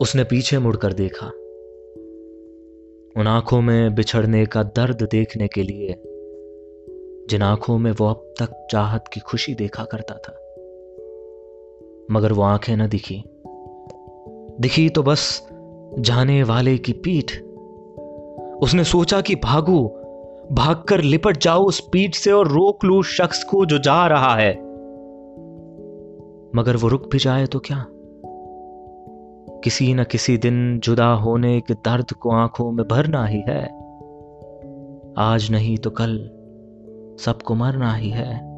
उसने पीछे मुड़कर देखा। उन आँखों में बिछड़ने का दर्द देखने के लिए, जिन आँखों में वो अब तक चाहत की खुशी देखा करता था। मगर वो आँखें न दिखी। दिखी तो बस जाने वाले की पीठ। उसने सोचा कि भागू, भागकर लिपट जाओ उस पीठ से और रोक लू शख्स को जो जा रहा है। मगर वो रुक भी जाए तो क्या? किसी न किसी दिन जुदा होने के दर्द को आँखों में भरना ही है। आज नहीं तो कल सबको मरना ही है।